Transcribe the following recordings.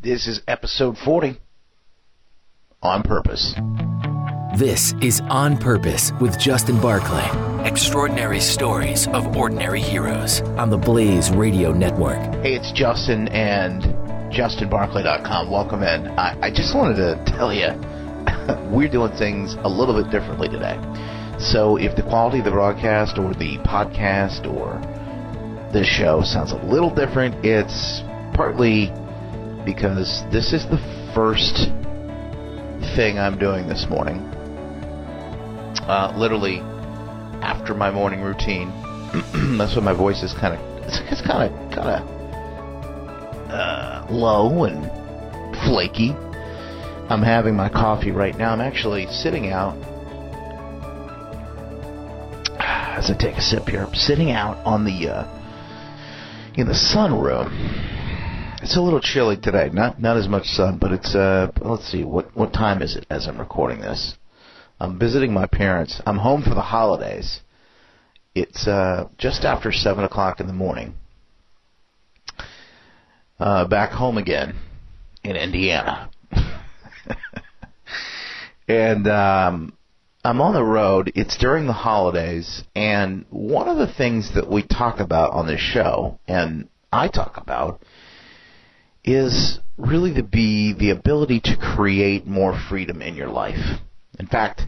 This is episode 40 on purpose. This is On Purpose with Justin Barclay. Extraordinary stories of ordinary heroes on the Blaze Radio Network. Hey, it's Justin and JustinBarclay.com. Welcome in. I, I just wanted to tell you, we're doing things a little bit differently today. So if the quality of the broadcast or the podcast or this show sounds a little different, it's partly because this is the first thing I'm doing this morning. Uh, literally after my morning routine. That's when my voice is kind of it's, it's kind of kind of uh, low and flaky. I'm having my coffee right now. I'm actually sitting out as I take a sip here. I'm sitting out on the uh, in the sunroom. It's a little chilly today. Not not as much sun, but it's uh let's see what what time is it as I'm recording this. I'm visiting my parents. I'm home for the holidays. It's uh just after seven o'clock in the morning. Uh back home again in Indiana. and um I'm on the road. It's during the holidays, and one of the things that we talk about on this show, and I talk about, is really to be the ability to create more freedom in your life. In fact,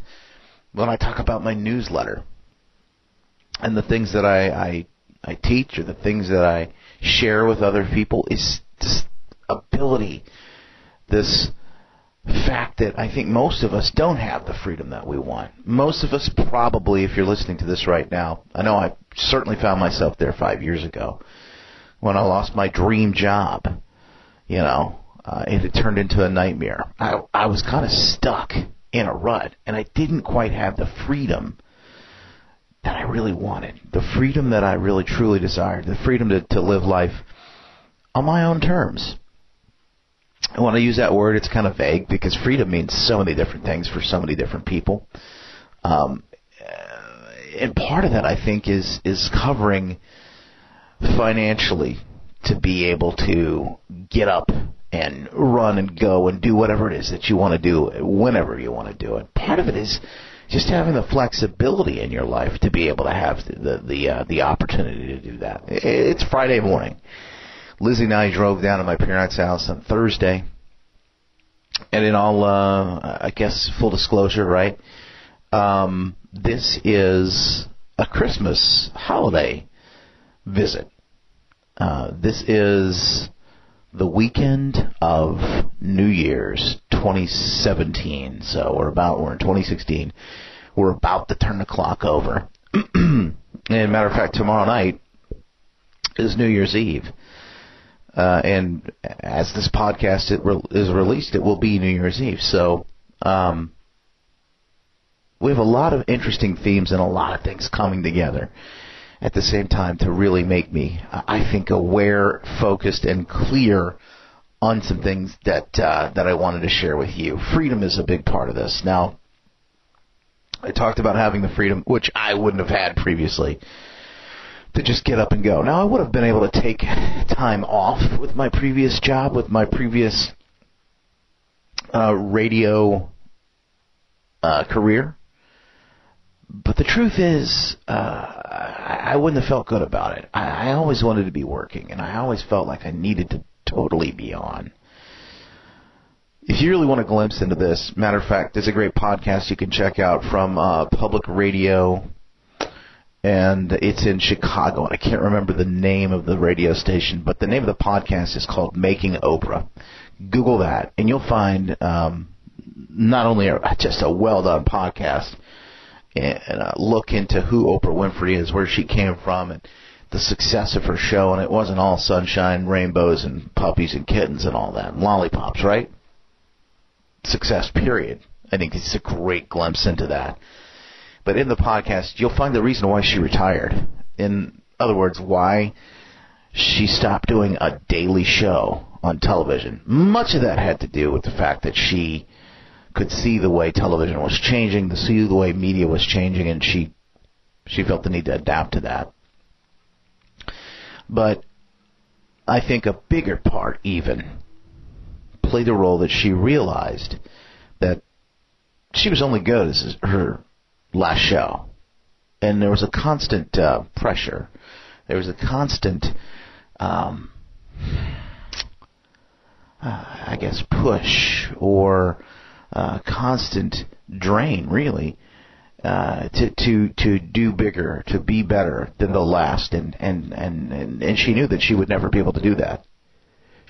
when I talk about my newsletter and the things that I, I, I teach or the things that I share with other people is this ability, this fact that I think most of us don't have the freedom that we want. Most of us probably, if you're listening to this right now, I know I certainly found myself there five years ago when I lost my dream job. You know, uh, it had turned into a nightmare. I, I was kind of stuck in a rut, and I didn't quite have the freedom that I really wanted, the freedom that I really truly desired, the freedom to, to live life on my own terms. And when I use that word, it's kind of vague because freedom means so many different things for so many different people. Um, and part of that, I think, is is covering financially to be able to get up and run and go and do whatever it is that you want to do whenever you want to do it. Part of it is just having the flexibility in your life to be able to have the the uh, the opportunity to do that. It's Friday morning. Lizzie and I drove down to my parents' house on Thursday, and in all, uh, I guess, full disclosure, right? Um, this is a Christmas holiday visit. Uh, this is the weekend of New Year's 2017. So we're about we're in 2016. We're about to turn the clock over. and matter of fact, tomorrow night is New Year's Eve. Uh, and as this podcast is released, it will be New Year's Eve. So um, we have a lot of interesting themes and a lot of things coming together at the same time to really make me, I think, aware, focused, and clear on some things that uh, that I wanted to share with you. Freedom is a big part of this. Now, I talked about having the freedom, which I wouldn't have had previously, to just get up and go. Now, I would have been able to take time off with my previous job, with my previous uh, radio uh, career. But the truth is, uh, I, wouldn't have felt good about it. I, I always wanted to be working, and I always felt like I needed to totally be on. If you really want a glimpse into this, matter of fact, there's a great podcast you can check out from uh, Public Radio, and it's in Chicago, and I can't remember the name of the radio station, but the name of the podcast is called Making Oprah. Google that, and you'll find um, not only a, just a well done podcast and uh, look into who Oprah Winfrey is, where she came from, and the success of her show, and it wasn't all sunshine, rainbows, and puppies and kittens and all that, and lollipops, right? Success, period. I think it's a great glimpse into that. But in the podcast, you'll find the reason why she retired. In other words, why she stopped doing a daily show on television. Much of that had to do with the fact that she could see the way television was changing, to see the way media was changing, and she she felt the need to adapt to that. But I think a bigger part even played a role that she realized that she was only good as her last show, and there was a constant uh, pressure. There was a constant, um, uh, I guess, push or uh, constant drain, really, uh, to to to do bigger, to be better than the last, and, and and and and she knew that she would never be able to do that.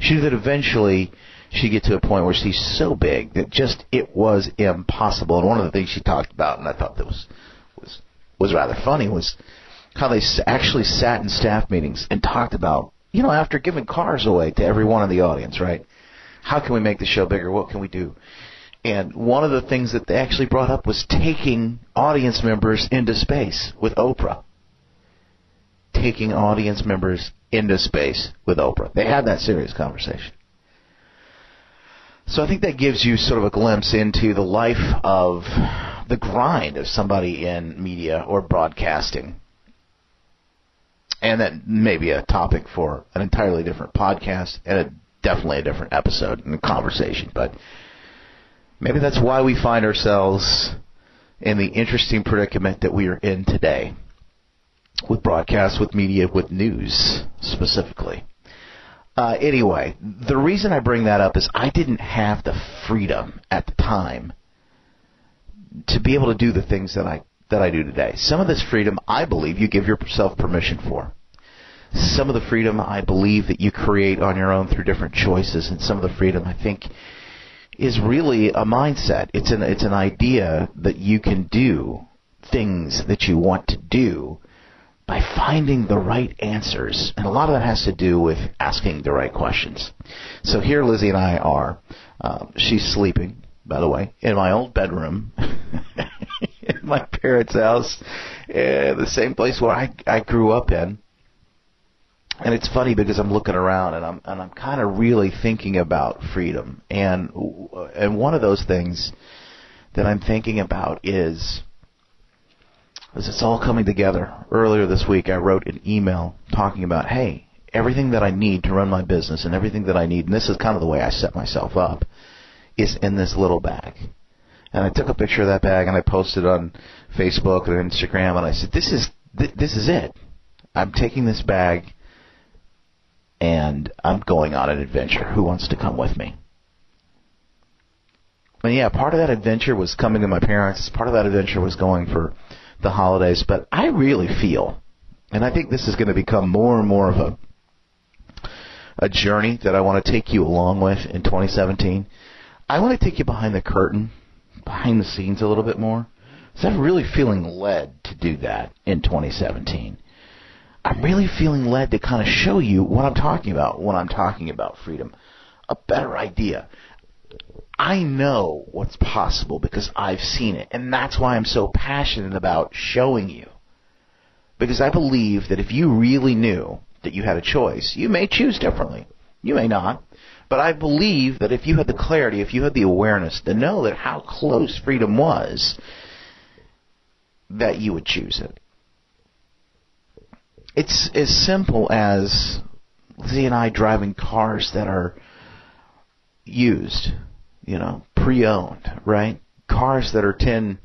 She knew that eventually she'd get to a point where she's so big that just it was impossible. And one of the things she talked about, and I thought that was was was rather funny, was how they actually sat in staff meetings and talked about, you know, after giving cars away to everyone in the audience, right? How can we make the show bigger? What can we do? And one of the things that they actually brought up was taking audience members into space with Oprah. Taking audience members into space with Oprah. They had that serious conversation. So I think that gives you sort of a glimpse into the life of the grind of somebody in media or broadcasting. And that may be a topic for an entirely different podcast and a, definitely a different episode and conversation. But Maybe that's why we find ourselves in the interesting predicament that we are in today with broadcasts, with media, with news specifically. Uh, anyway, the reason I bring that up is I didn't have the freedom at the time to be able to do the things that I that I do today. Some of this freedom, I believe, you give yourself permission for. Some of the freedom, I believe, that you create on your own through different choices, and some of the freedom, I think, is really a mindset. It's an it's an idea that you can do things that you want to do by finding the right answers. And a lot of that has to do with asking the right questions. So here Lizzie and I are. Uh, she's sleeping, by the way, in my old bedroom in my parents' house, uh, the same place where I I grew up in and it's funny because I'm looking around and I'm and I'm kind of really thinking about freedom and and one of those things that I'm thinking about is as it's all coming together. Earlier this week I wrote an email talking about hey everything that I need to run my business and everything that I need and this is kind of the way I set myself up is in this little bag. And I took a picture of that bag and I posted on Facebook and Instagram and I said this is this is it. I'm taking this bag and I'm going on an adventure. Who wants to come with me? And yeah, part of that adventure was coming to my parents. Part of that adventure was going for the holidays. But I really feel, and I think this is going to become more and more of a a journey that I want to take you along with in 2017. I want to take you behind the curtain, behind the scenes a little bit more. So I'm really feeling led to do that in 2017. I'm really feeling led to kind of show you what I'm talking about when I'm talking about freedom. A better idea. I know what's possible because I've seen it, and that's why I'm so passionate about showing you. Because I believe that if you really knew that you had a choice, you may choose differently. You may not. But I believe that if you had the clarity, if you had the awareness to know that how close freedom was, that you would choose it. It's as simple as Lizzie and I driving cars that are used, you know, pre-owned, right? Cars that are 10,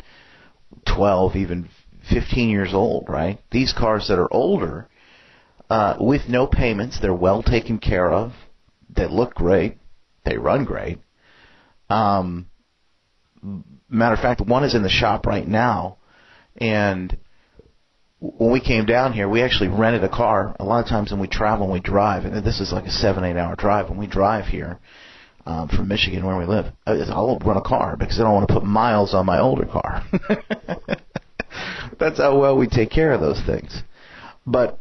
12, even 15 years old, right? These cars that are older, uh, with no payments, they're well taken care of, they look great, they run great. Um, matter of fact, one is in the shop right now, and when we came down here, we actually rented a car. A lot of times when we travel and we drive, and this is like a seven, eight hour drive, when we drive here um, from Michigan where we live, I'll rent a car because I don't want to put miles on my older car. That's how well we take care of those things. But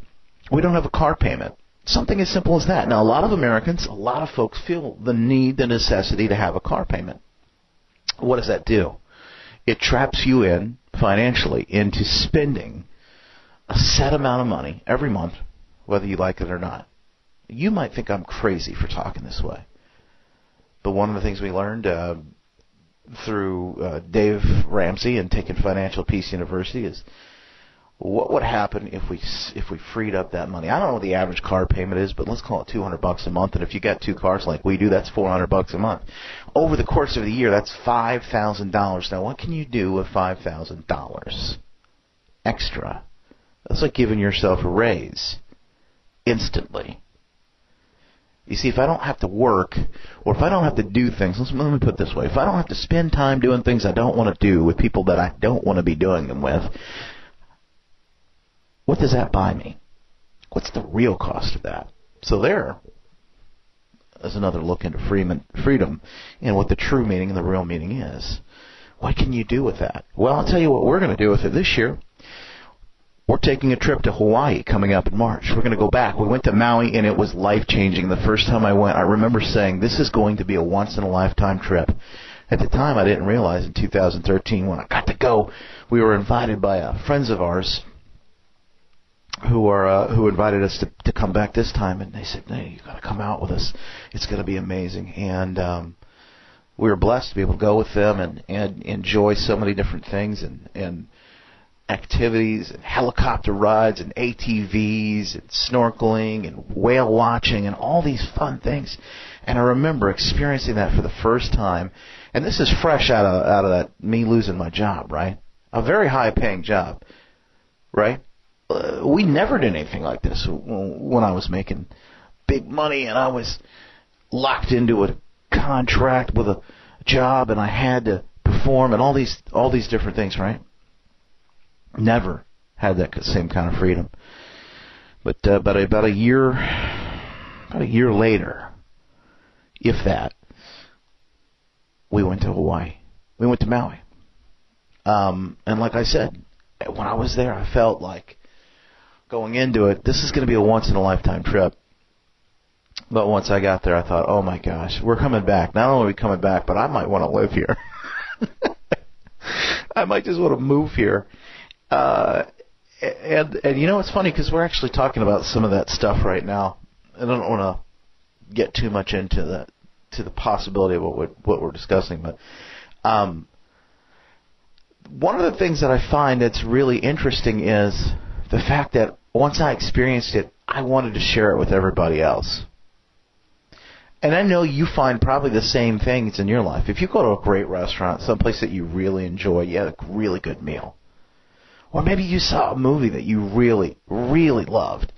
we don't have a car payment. Something as simple as that. Now, a lot of Americans, a lot of folks feel the need, the necessity to have a car payment. What does that do? It traps you in financially into spending a set amount of money every month, whether you like it or not. You might think I'm crazy for talking this way, but one of the things we learned uh, through uh, Dave Ramsey and taking Financial Peace University is what would happen if we if we freed up that money? I don't know what the average car payment is, but let's call it 200 bucks a month. And if you got two cars like we do, that's 400 bucks a month. Over the course of the year, that's five thousand dollars. Now, what can you do with five thousand dollars extra? That's like giving yourself a raise instantly. You see, if I don't have to work, or if I don't have to do things, let me put it this way: if I don't have to spend time doing things I don't want to do with people that I don't want to be doing them with, what does that buy me? What's the real cost of that? So there is another look into freedom and what the true meaning and the real meaning is. What can you do with that? Well, I'll tell you what we're going to do with it this year. We're taking a trip to Hawaii coming up in March. We're going to go back. We went to Maui and it was life changing. The first time I went, I remember saying, this is going to be a once in a lifetime trip. At the time, I didn't realize in 2013 when I got to go, we were invited by uh, friends of ours who are uh, who invited us to to come back this time, and they said, "Hey, you got to come out with us. It's going to be amazing." And um, we were blessed to be able to go with them and and enjoy so many different things and and activities and helicopter rides and ATVs and snorkeling and whale watching and all these fun things. And I remember experiencing that for the first time. And this is fresh out of out of that me losing my job, right? A very high paying job, right? uh, we never did anything like this when I was making big money and I was locked into a contract with a job and I had to perform and all these all these different things, right? Never had that same kind of freedom. But uh, about a year about a year later, if that, we went to Hawaii. We went to Maui. Um, and like I said, when I was there, I felt like going into it, this is going to be a once in a lifetime trip. But once I got there, I thought, oh my gosh, we're coming back. Not only are we coming back, but I might want to live here. I might just want to move here. Uh, and and you know it's funny because we're actually talking about some of that stuff right now. And I don't want to get too much into that to the possibility of what we're, what we're discussing, but um, one of the things that I find that's really interesting is the fact that once I experienced it, I wanted to share it with everybody else. And I know you find probably the same things in your life. If you go to a great restaurant, someplace that you really enjoy, you had a really good meal. Or maybe you saw a movie that you really, really loved.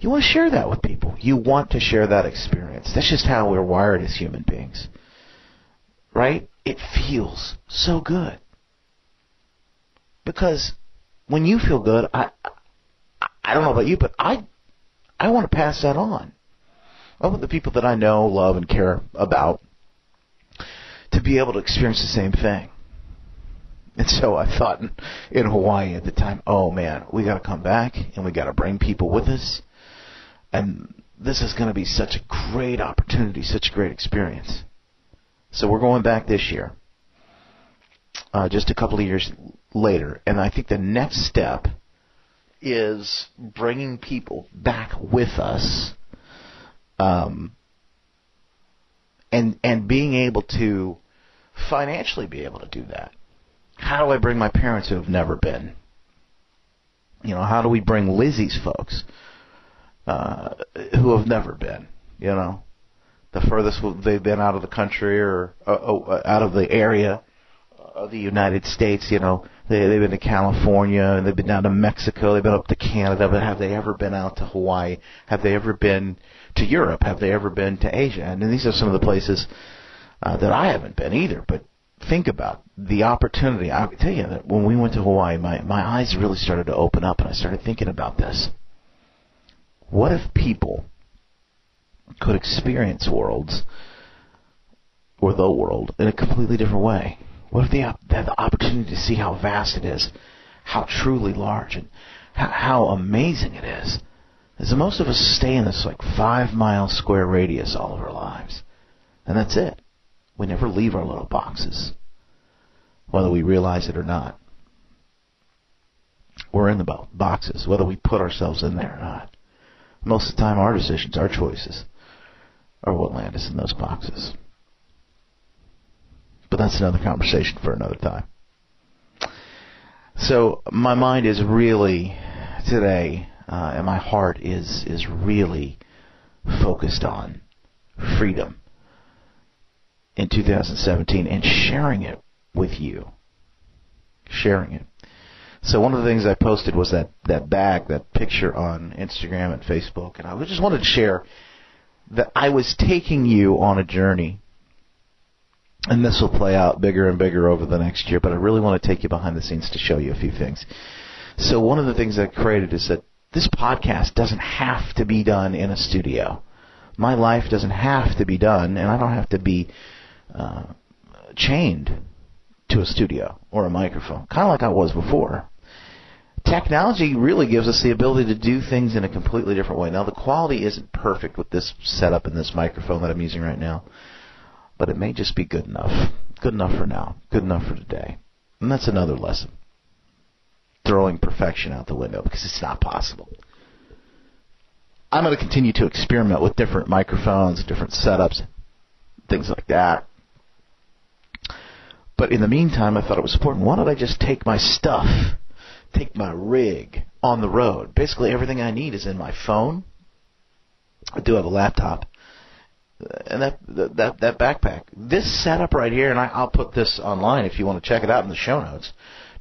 You want to share that with people. You want to share that experience. That's just how we're wired as human beings. Right? It feels so good. Because when you feel good, I I don't know about you, but I I want to pass that on. I want the people that I know, love, and care about to be able to experience the same thing. And so I thought in, in Hawaii at the time, oh man, we got to come back and we got to bring people with us. And this is going to be such a great opportunity, such a great experience. So we're going back this year, uh, just a couple of years later. And I think the next step is bringing people back with us, um, and and being able to financially be able to do that. How do I bring my parents who have never been? You know, how do we bring Lizzie's folks uh, who have never been? You know, the furthest they've been out of the country or uh, uh out of the area of the United States. You know, they they've been to California and they've been down to Mexico. They've been up to Canada, but have they ever been out to Hawaii? Have they ever been to Europe? Have they ever been to Asia? And these are some of the places uh, that I haven't been either. But think about the opportunity. I tell you that when we went to Hawaii, my my eyes really started to open up, and I started thinking about this. What if people could experience worlds or the world in a completely different way? What if they have, the opportunity to see how vast it is, how truly large, and how, amazing it is? is most of us stay in this like five mile square radius all of our lives. And that's it. We never leave our little boxes, whether we realize it or not. We're in the boxes, whether we put ourselves in there or not. Most of the time, our decisions, our choices, are what land us in those boxes. But that's another conversation for another time. So my mind is really today, uh, and my heart is is really focused on freedom in 2017 and sharing it with you. Sharing it. So one of the things I posted was that that bag, that picture on Instagram and Facebook, and I just wanted to share that I was taking you on a journey and this will play out bigger and bigger over the next year, but I really want to take you behind the scenes to show you a few things. So one of the things I created is that this podcast doesn't have to be done in a studio. My life doesn't have to be done, and I don't have to be uh, chained to a studio or a microphone, kind of like I was before. Technology really gives us the ability to do things in a completely different way. Now, the quality isn't perfect with this setup and this microphone that I'm using right now but it may just be good enough. Good enough for now. Good enough for today. And that's another lesson. Throwing perfection out the window because it's not possible. I'm going to continue to experiment with different microphones, different setups, things like that. But in the meantime, I thought it was important. Why don't I just take my stuff, take my rig on the road? Basically, everything I need is in my phone. I do have a laptop uh, and that that that backpack. This setup right here, and I, I'll put this online if you want to check it out in the show notes.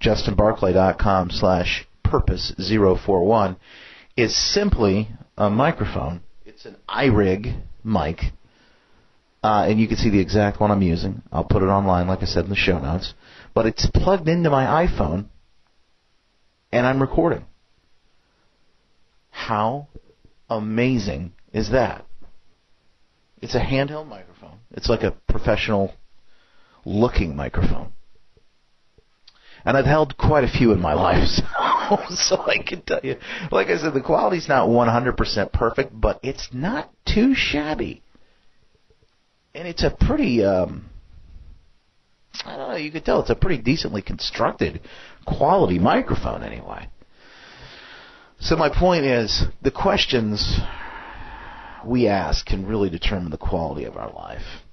JustinBarclay.com slash purpose 041 is simply a microphone. It's an iRig mic, uh, and you can see the exact one I'm using. I'll put it online, like I said in the show notes. But it's plugged into my iPhone, and I'm recording. How amazing is that? It's a handheld microphone. It's like a professional looking microphone. And I've held quite a few in my life, so, so I can tell you. Like I said, the quality's not 100% perfect, but it's not too shabby. And it's a pretty, um, I don't know, you could tell it's a pretty decently constructed quality microphone anyway. So my point is, the questions we ask can really determine the quality of our life.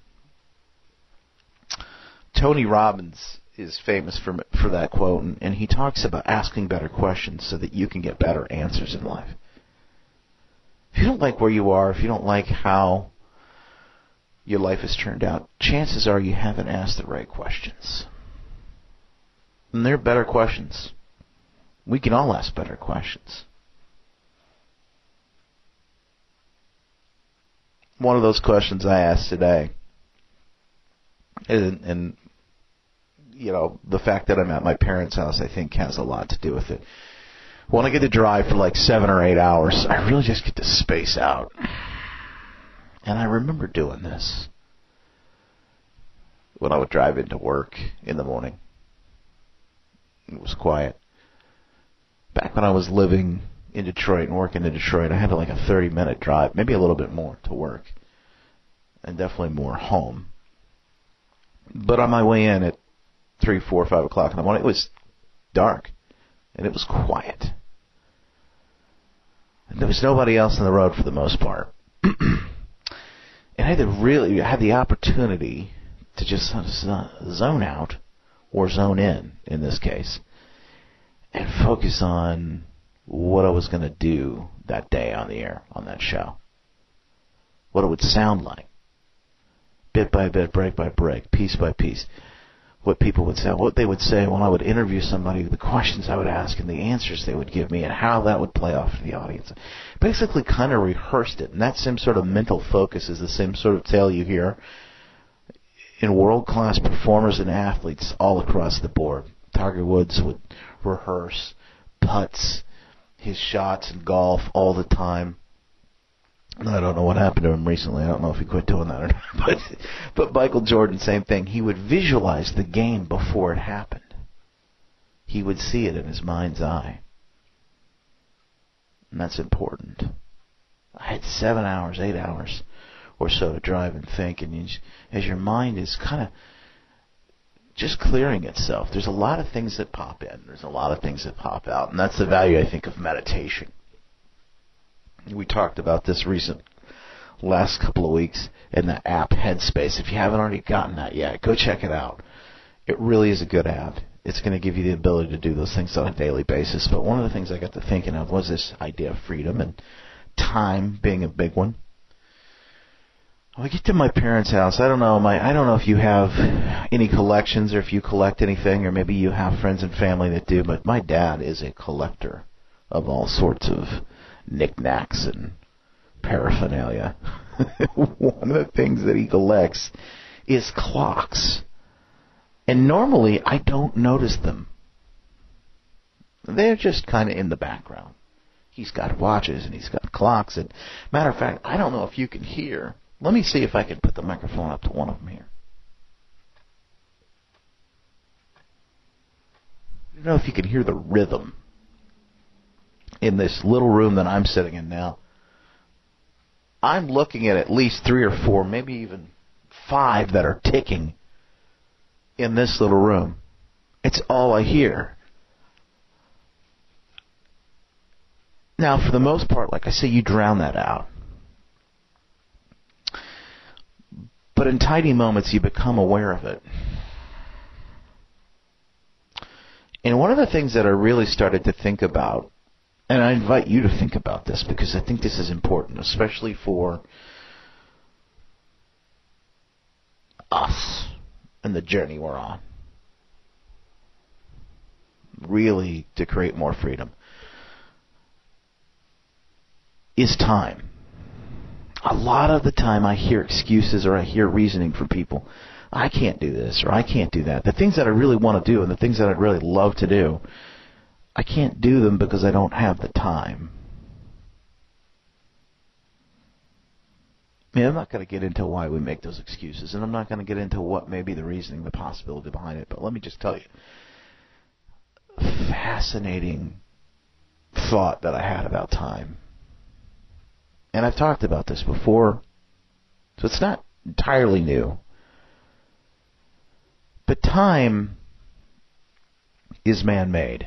Tony Robbins is famous for for that quote, and, and he talks about asking better questions so that you can get better answers in life. If you don't like where you are, if you don't like how your life has turned out, chances are you haven't asked the right questions. And they're better questions. We can all ask better questions. one of those questions I asked today, and, and you know the fact that I'm at my parents' house, I think has a lot to do with it. When I get to drive for like seven or eight hours, I really just get to space out. And I remember doing this when I would drive into work in the morning. It was quiet. Back when I was living in Detroit and working in Detroit, I had like a 30 minute drive, maybe a little bit more to work, and definitely more home. But on my way in at three, four, five o'clock in the morning, it was dark and it was quiet. And there was nobody else on the road for the most part. and I had to really I had the opportunity to just zone out or zone in in this case and focus on what I was going to do that day on the air on that show. What it would sound like. Bit by bit, break by break, piece by piece. What people would say, what they would say when I would interview somebody, the questions I would ask and the answers they would give me and how that would play off to the audience. Basically kind of rehearsed it. And that same sort of mental focus is the same sort of tale you hear in world class performers and athletes all across the board. Tiger Woods would rehearse putts, his shots in golf all the time. I don't know what happened to him recently. I don't know if he quit doing that or not. But but Michael Jordan, same thing. He would visualize the game before it happened. He would see it in his mind's eye. And that's important. I had seven hours, eight hours or so to drive and think, and you, as your mind is kind of just clearing itself, there's a lot of things that pop in. There's a lot of things that pop out, and that's the value I think of meditation. We talked about this recent last couple of weeks in the app Headspace. If you haven't already gotten that yet, go check it out. It really is a good app. It's going to give you the ability to do those things on a daily basis. But one of the things I got to thinking of was this idea of freedom and time being a big one. When I get to my parents' house, I don't know my I don't know if you have any collections or if you collect anything or maybe you have friends and family that do, but my dad is a collector of all sorts of knickknacks and paraphernalia. One of the things that he collects is clocks. And normally I don't notice them. They're just kind of in the background. He's got watches and he's got clocks and matter of fact, I don't know if you can hear. Let me see if I can put the microphone up to one of them here. I don't know if you can hear the rhythm in this little room that I'm sitting in now. I'm looking at at least three or four, maybe even five that are ticking in this little room. It's all I hear. Now, for the most part, like I say, you drown that out. But in tiny moments, you become aware of it. And one of the things that I really started to think about and I invite you to think about this because I think this is important, especially for us and the journey we're on. Really, to create more freedom is time. A lot of the time, I hear excuses or I hear reasoning from people. I can't do this or I can't do that. The things that I really want to do and the things that I'd really love to do I can't do them because I don't have the time. I mean, I'm not going to get into why we make those excuses, and I'm not going to get into what may be the reasoning, the possibility behind it, but let me just tell you fascinating thought that I had about time. And I've talked about this before, so it's not entirely new. But time is man made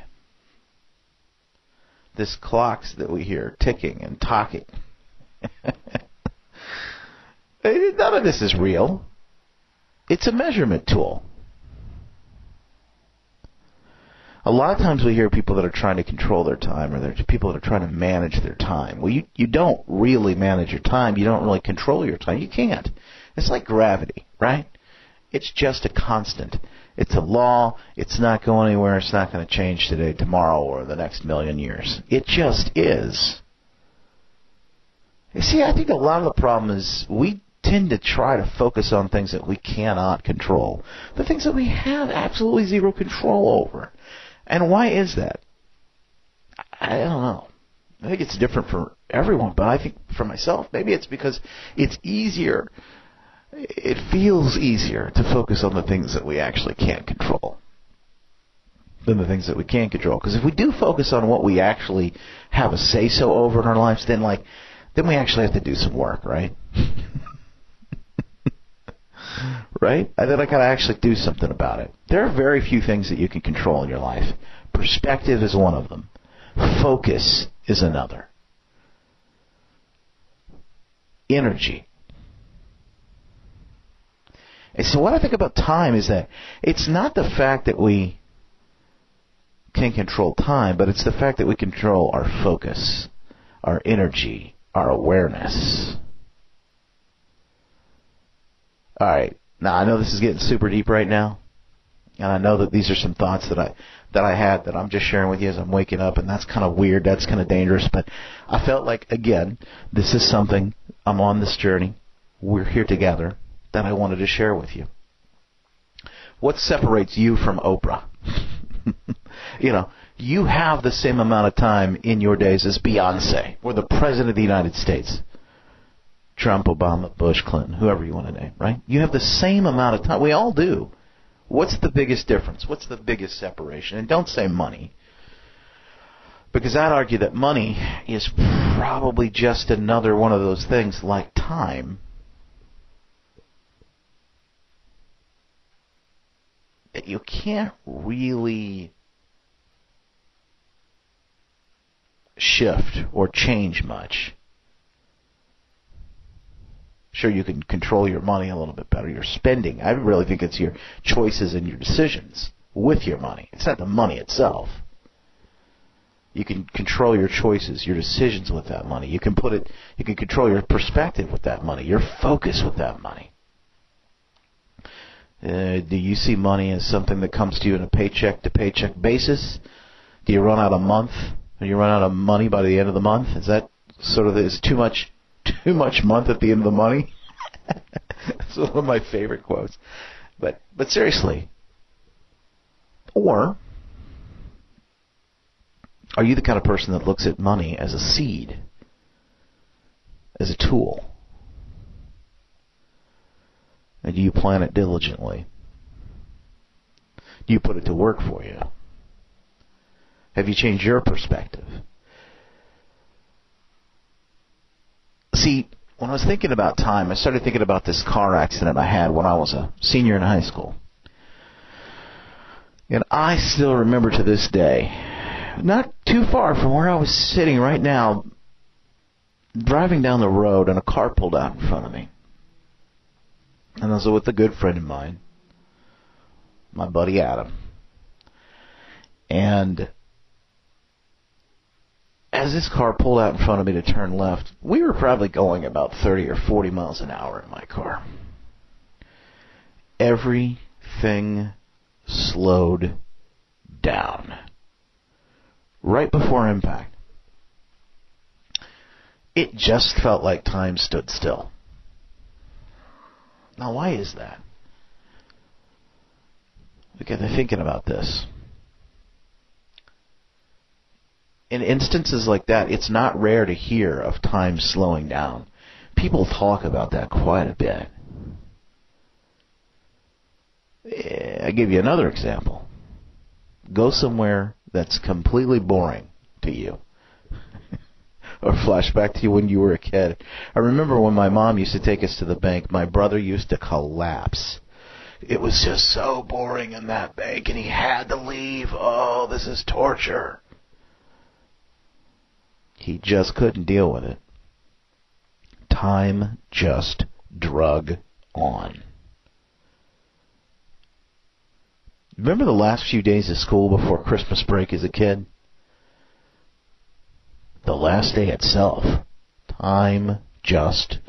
this clocks that we hear ticking and talking. None of this is real. It's a measurement tool. A lot of times we hear people that are trying to control their time, or there's people that are trying to manage their time. Well, you you don't really manage your time. You don't really control your time. You can't. It's like gravity, right? It's just a constant. It's a law. It's not going anywhere. It's not going to change today, tomorrow, or the next million years. It just is. You see, I think a lot of the problem is we tend to try to focus on things that we cannot control, the things that we have absolutely zero control over. And why is that? I don't know. I think it's different for everyone, but I think for myself, maybe it's because it's easier it feels easier to focus on the things that we actually can't control than the things that we can control. Because if we do focus on what we actually have a say so over in our lives, then like then we actually have to do some work, right? right? And then I gotta actually do something about it. There are very few things that you can control in your life. Perspective is one of them. Focus is another. Energy and so what I think about time is that it's not the fact that we can control time, but it's the fact that we control our focus, our energy, our awareness. All right. Now I know this is getting super deep right now, and I know that these are some thoughts that I that I had that I'm just sharing with you as I'm waking up, and that's kind of weird. That's kind of dangerous, but I felt like again, this is something I'm on this journey. We're here together that I wanted to share with you. What separates you from Oprah? you know, you have the same amount of time in your days as Beyonce or the President of the United States. Trump, Obama, Bush, Clinton, whoever you want to name, right? You have the same amount of time. We all do. What's the biggest difference? What's the biggest separation? And don't say money. Because I'd argue that money is probably just another one of those things like time you can't really shift or change much. Sure, you can control your money a little bit better, your spending. I really think it's your choices and your decisions with your money. It's not the money itself. You can control your choices, your decisions with that money. You can put it, you can control your perspective with that money, your focus with that money. Uh, do you see money as something that comes to you on a paycheck to paycheck basis? Do you run out a month? Do you run out of money by the end of the month? Is that sort of is too much too much month at the end of the money? That's one of my favorite quotes. But but seriously. Or are you the kind of person that looks at money as a seed? As a tool? And do you plan it diligently? Do you put it to work for you? Have you changed your perspective? See, when I was thinking about time, I started thinking about this car accident I had when I was a senior in high school. And I still remember to this day, not too far from where I was sitting right now, driving down the road and a car pulled out in front of me. And I was with a good friend of mine, my buddy Adam. And as this car pulled out in front of me to turn left, we were probably going about 30 or 40 miles an hour in my car. Everything slowed down right before impact. It just felt like time stood still. Now, why is that? Because they're thinking about this in instances like that, it's not rare to hear of time slowing down. People talk about that quite a bit. Eh, I give you another example. Go somewhere that's completely boring to you. Or flash back to you when you were a kid. I remember when my mom used to take us to the bank, my brother used to collapse. It was just so boring in that bank and he had to leave. Oh, this is torture. He just couldn't deal with it. Time just drug on. Remember the last few days of school before Christmas break as a kid? The last day itself. Time just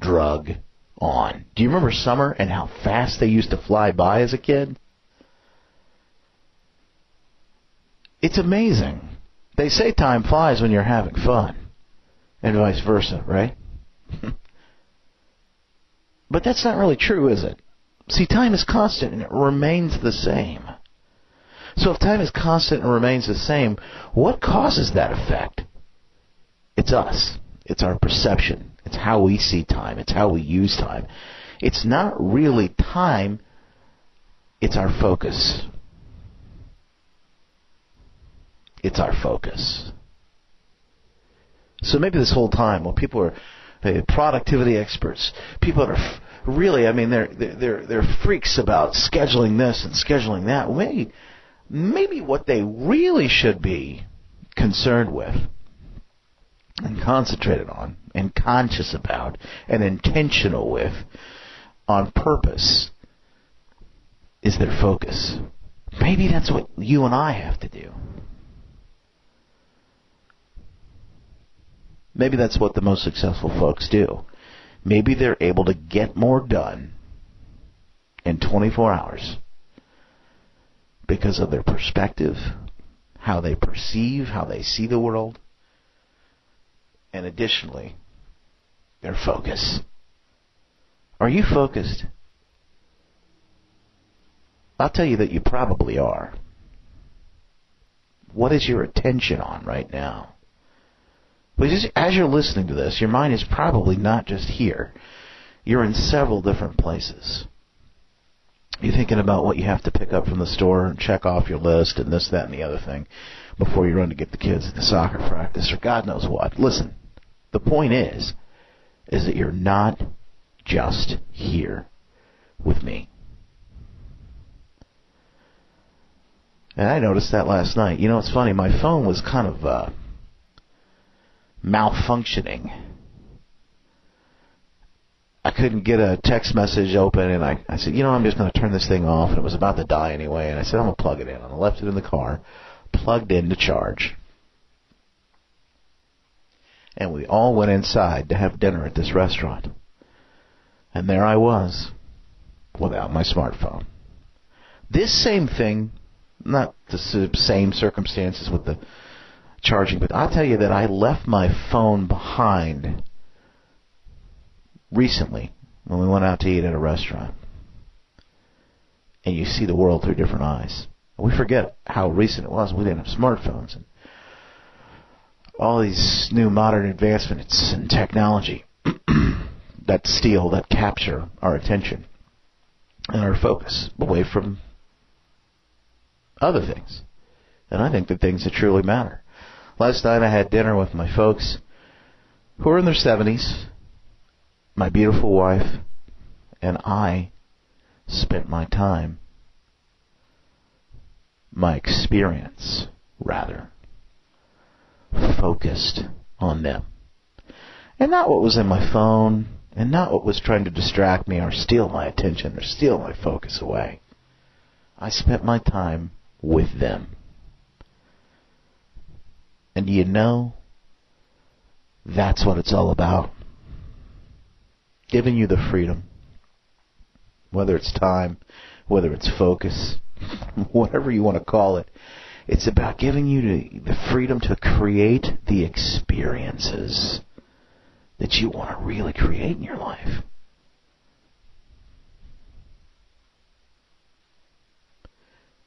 drug on. Do you remember summer and how fast they used to fly by as a kid? It's amazing. They say time flies when you're having fun, and vice versa, right? but that's not really true, is it? See, time is constant and it remains the same. So if time is constant and remains the same, what causes that effect? It's us. It's our perception. It's how we see time. It's how we use time. It's not really time, it's our focus. It's our focus. So maybe this whole time, when people are productivity experts, people that are really, I mean, they're they're they're freaks about scheduling this and scheduling that. Maybe maybe what they really should be concerned with and concentrated on and conscious about and intentional with on purpose is their focus. Maybe that's what you and I have to do. Maybe that's what the most successful folks do. Maybe they're able to get more done in 24 hours because of their perspective, how they perceive, how they see the world, and additionally, their focus. Are you focused? I'll tell you that you probably are. What is your attention on right now? But as you're listening to this, your mind is probably not just here. You're in several different places. You're thinking about what you have to pick up from the store and check off your list and this, that, and the other thing before you run to get the kids to soccer practice or God knows what. Listen, the point is, is that you're not just here with me. And I noticed that last night. You know, it's funny. My phone was kind of uh, malfunctioning. I couldn't get a text message open, and I, I said, you know, I'm just going to turn this thing off. And it was about to die anyway. And I said, I'm going to plug it in. And I left it in the car, plugged in to charge. And we all went inside to have dinner at this restaurant. And there I was, without my smartphone. This same thing not the same circumstances with the charging, but I'll tell you that I left my phone behind recently when we went out to eat at a restaurant. And you see the world through different eyes. We forget how recent it was. We didn't have smartphones and all these new modern advancements in technology that steal, that capture our attention and our focus away from other things. And I think the things that truly matter. Last night I had dinner with my folks who are in their 70s, my beautiful wife, and I spent my time, my experience, rather, focused on them. And not what was in my phone, and not what was trying to distract me or steal my attention or steal my focus away. I spent my time with them. And you know, that's what it's all about. Giving you the freedom, whether it's time, whether it's focus, whatever you want to call it. It's about giving you the freedom to create the experiences that you want to really create in your life.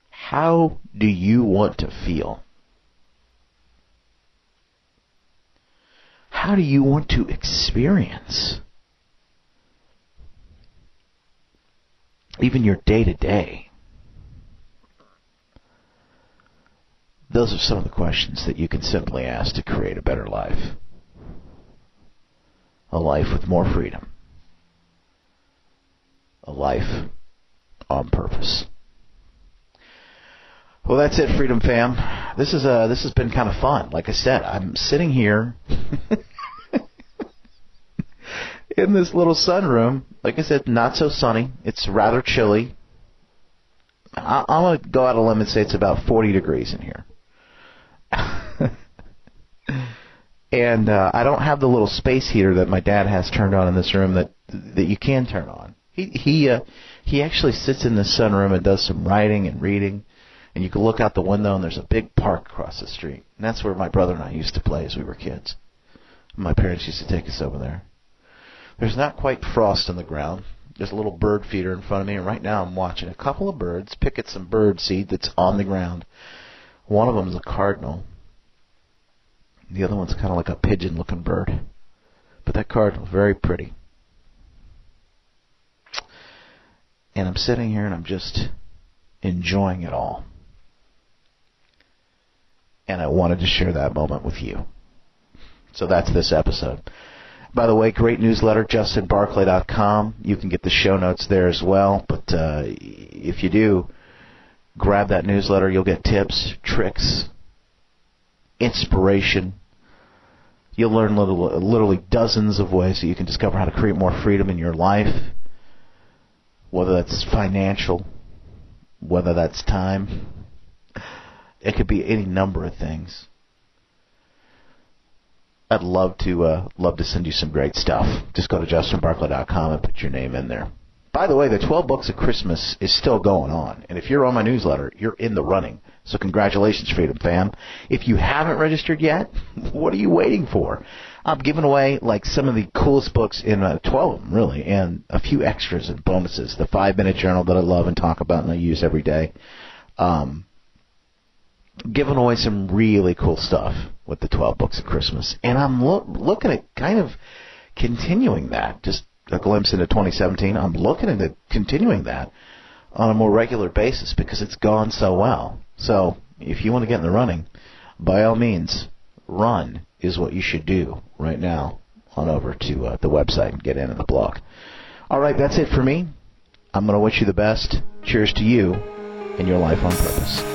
How do you want to feel? How do you want to experience? Even your day to day. Those are some of the questions that you can simply ask to create a better life. A life with more freedom. A life on purpose. Well, that's it, Freedom Fam. This is uh this has been kind of fun. Like I said, I'm sitting here in this little sunroom. Like I said, not so sunny. It's rather chilly. I, I'm gonna go out on a limb and say it's about 40 degrees in here. And uh, I don't have the little space heater that my dad has turned on in this room that that you can turn on. He he uh, he actually sits in the sunroom and does some writing and reading and you can look out the window and there's a big park across the street. And that's where my brother and I used to play as we were kids. My parents used to take us over there. There's not quite frost on the ground. There's a little bird feeder in front of me, and right now I'm watching a couple of birds pick at some bird seed that's on the ground. One of them is a cardinal. The other one's kind of like a pigeon-looking bird. But that cardinal, very pretty. And I'm sitting here and I'm just enjoying it all and I wanted to share that moment with you. So that's this episode. By the way, great newsletter, justinbarclay.com. You can get the show notes there as well. But uh, if you do, grab that newsletter. You'll get tips, tricks, inspiration. You'll learn little, literally dozens of ways that you can discover how to create more freedom in your life, whether that's financial, whether that's time, it could be any number of things. I'd love to uh, love to send you some great stuff. Just go to justinbarclay.com and put your name in there. By the way, the 12 Books of Christmas is still going on. And if you're on my newsletter, you're in the running. So congratulations, Freedom Fam. If you haven't registered yet, what are you waiting for? I'm giving away like some of the coolest books in uh, 12 of them, really, and a few extras and bonuses. The five minute journal that I love and talk about and I use every day. Um, giving away some really cool stuff with the 12 books of Christmas. And I'm lo- looking at kind of continuing that. Just a glimpse into 2017. I'm looking into continuing that on a more regular basis because it's gone so well. So if you want to get in the running, by all means, run is what you should do right now on over to uh, the website and get in on the blog. All right, that's it for me. I'm going to wish you the best. Cheers to you and your life on purpose.